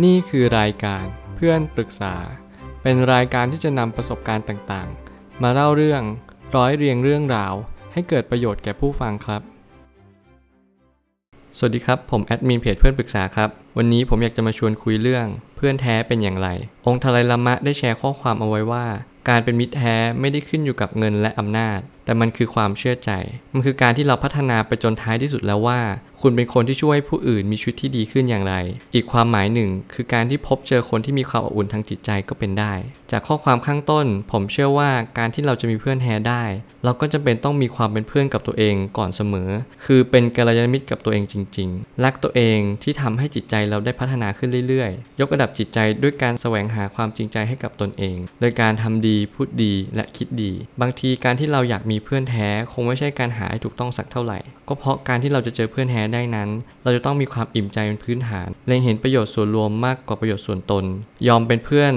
นี่คือรายการเพื่อนปรึกษา เป็นรายการที่จะนำประสบการณ์ต่างๆ มาเล่าเรื่องร้อยเรียงเรื่องราว ให้เกิดประโยชน์แก่ผู้ฟังครับ สวัสดีครับ ผมแอดมินเพจเพื่อนปรึกษาครับ วันนี้ผมอยากจะมาชวนคุยเรื่อง เพื่อนแท้เป็นอย่างไร องค์ทลายลามะได้แชร์ข้อความเอาไว้ว่า การเป็นมิตรแท้ไม่ได้ขึ้นอยู่กับเงินและอำนาจ แต่มันคือความเชื่อใจ มันคือการที่เราพัฒนาไปจนท้ายที่สุดแล้วว่า คุณเป็นคนที่ช่วยผู้อื่นมีชีวิตที่ดีขึ้นอย่างไร อีกความหมายหนึ่ง คือการที่พบเจอคนที่มีความอบอุ่นทางจิตใจก็เป็นได้ จากข้อความข้างต้น ผมเชื่อว่าการที่เราจะมีเพื่อนแท้ได้ เราก็จำเป็นต้องมีความเป็นเพื่อนกับตัวเองก่อนเสมอ คือเป็นกัลยาณมิตรกับตัวเองจริง ๆ รักตัวเองที่ทำให้จิตใจเราได้พัฒนาขึ้นเรื่อยๆ ยกระดับจิตใจด้วยการแสวงหาความจริงใจให้กับตนเอง โดยการทำดีพูดดีและคิดดี บางทีการที่เราอยากมีเพื่อนแท้ คงไม่ใช่การหาให้ถูกต้องสักเท่าไหร่ ก็เพราะการที่เราจะเจอเพื่อนแท้ได้นั้น เราจะต้องมีความอิ่มใจเป็นพื้นฐานเล็งเห็นประโยชน์ส่วนรวมมากกว่าประโยชน์ส่วนตน ยอมเป็นเพื่อน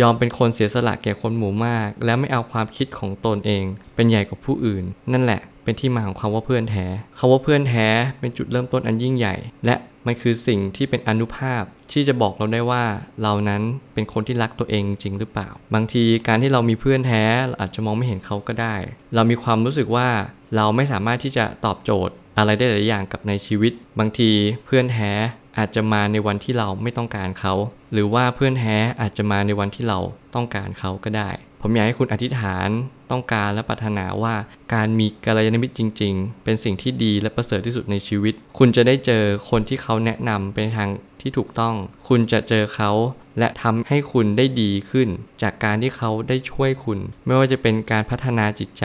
ยอมเป็นคนเสียสละแก่คนหมู่มาก และไม่เอาความคิดของตนเอง เป็นใหญ่กว่าผู้อื่น นั่นแหละ เป็นที่มาของคำว่าเพื่อนแท้คำว่าเพื่อนแท้เป็นจุดเริ่มต้นอันยิ่งใหญ่ และมันคือสิ่งที่เป็นอนุภาพที่จะบอกเราได้ว่าเรานั้นเป็นคนที่รักตัวเองจริงหรือเปล่า บางทีการที่เรามีเพื่อนแท้เราอาจจะมองไม่เห็นเขาก็ได้ เรามีความรู้สึกว่าเราไม่สามารถที่จะตอบโจทย์ อะไรได้หลายอย่างกับในชีวิต บางทีเพื่อนแท้อาจจะมาในวันที่เราไม่ต้องการเขา หรือว่าเพื่อนแท้อาจจะมาในวันที่เราต้องการเขาก็ได้ ผมอยากให้คุณอธิษฐานต้องการและปรารถนาว่าการมีกัลยาณมิตรจริง ๆ เป็นสิ่งที่ดีและประเสริฐที่สุดในชีวิต คุณจะได้เจอคนที่เขาแนะนำเป็นทางที่ถูกต้อง คุณจะเจอเขาและทำให้คุณได้ดีขึ้น จากการที่เขาได้ช่วยคุณ ไม่ว่าจะเป็นการพัฒนาจิตใจ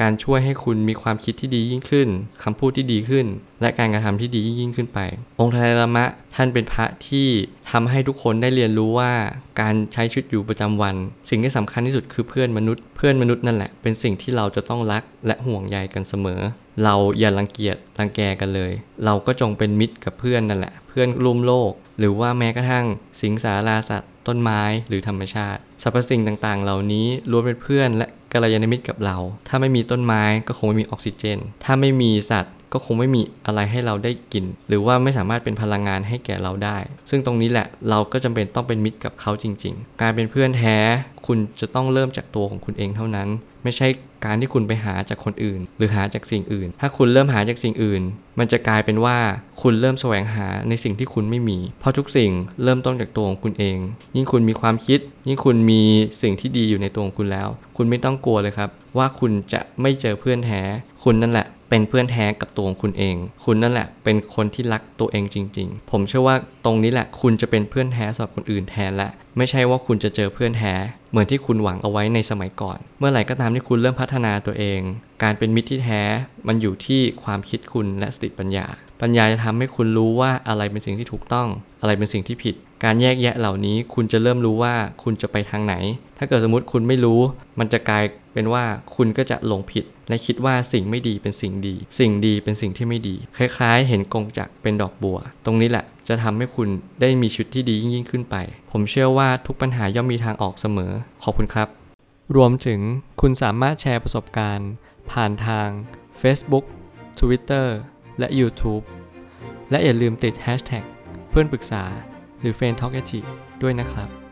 การช่วยให้คุณมีความคิดที่ดียิ่งขึ้นคำพูดที่ดีขึ้น และการกระทำที่ดียิ่งขึ้นไป องค์ทาลามะท่านเป็นพระที่ทำให้ทุกคนได้เรียนรู้ว่าการใช้ชีวิตอยู่ประจำวัน สิ่งที่สำคัญที่สุดคือเพื่อนมนุษย์ เพื่อนมนุษย์นั่นแหละเป็นสิ่งที่เราจะต้องรักและห่วงใยกันเสมอ เราอย่ารังเกียจรังแกกันเลย เราก็จงเป็นมิตรกับเพื่อนนั่นแหละ เพื่อนร่วมโลก หรือว่าแม้กระทั่งสิงสาราสัตว์ต้นไม้หรือธรรมชาติสรรพสิ่งต่างๆ เหล่านี้ล้วนเป็นเพื่อนและกัลยาณมิตรกับเรา ถ้าไม่มีต้นไม้ก็คงไม่มีออกซิเจน ถ้าไม่มีสัตว์ ก็คงไม่มีอะไรให้เราได้กิน หรือว่าไม่สามารถเป็นพลังงานให้แก่เราได้ ซึ่งตรงนี้แหละเราก็จำเป็นต้องเป็นมิตรกับเขาจริง ๆ การเป็นเพื่อนแท้คุณจะต้องเริ่มจากตัวของคุณเองเท่านั้น ไม่ใช่การที่คุณไปหาจากคนอื่น หรือหาจากสิ่งอื่น ถ้าคุณเริ่มหาจากสิ่งอื่น มันจะกลายเป็นว่าคุณเริ่มแสวงหาในสิ่งที่คุณไม่มี เพราะทุกสิ่งเริ่มต้นจากตัวของคุณเอง ยิ่งคุณมีความคิด ยิ่งคุณมีสิ่งที่ดีอยู่ในตัวของคุณแล้ว คุณไม่ต้องกลัวเลยครับ ว่าคุณจะไม่เจอเพื่อนแท้ คุณนั่นแหละ เป็นเพื่อนแท้กับตัวของคุณเอง คุณนั่นแหละเป็นคนที่รักตัวเองจริง ๆ ผมเชื่อว่าตรงนี้แหละ คุณจะเป็นเพื่อนแท้สำหรับคนอื่นแทนและไม่ใช่ว่าคุณจะเจอเพื่อนแท้เหมือนที่คุณหวังเอาไว้ในสมัยก่อน เมื่อไหร่ก็ตามที่คุณเริ่มพัฒนาตัวเอง การเป็นมิตรที่แท้มันอยู่ที่ความคิดคุณและสติปัญญา ปัญญาจะทำให้คุณรู้ว่าอะไรเป็นสิ่งที่ถูกต้อง อะไรเป็นสิ่งที่ผิด การแยกแยะเหล่านี้คุณจะเริ่มรู้ว่าคุณจะไปทางไหน ถ้าเกิดสมมติคุณไม่รู้ มันจะกลายเป็นว่าคุณก็จะหลงผิด และคิดว่าสิ่งไม่ดีเป็นสิ่งดี สิ่งดีเป็นสิ่งที่ไม่ดี คล้ายๆ เห็นกงจักเป็นดอกบัว ตรงนี้แหละจะทำให้คุณได้มีชีวิตที่ดียิ่งขึ้นไป ผมเชื่อว่าทุกปัญหาย่อมมีทางออกเสมอ ขอบคุณครับ รวมถึงคุณสามารถแชร์ประสบการณ์ ผ่านทาง Facebook Twitter และ YouTube และอย่าลืมติด Hashtag เพื่อนปรึกษา หรือ f r ร e n d t a l k ด้วยนะครับ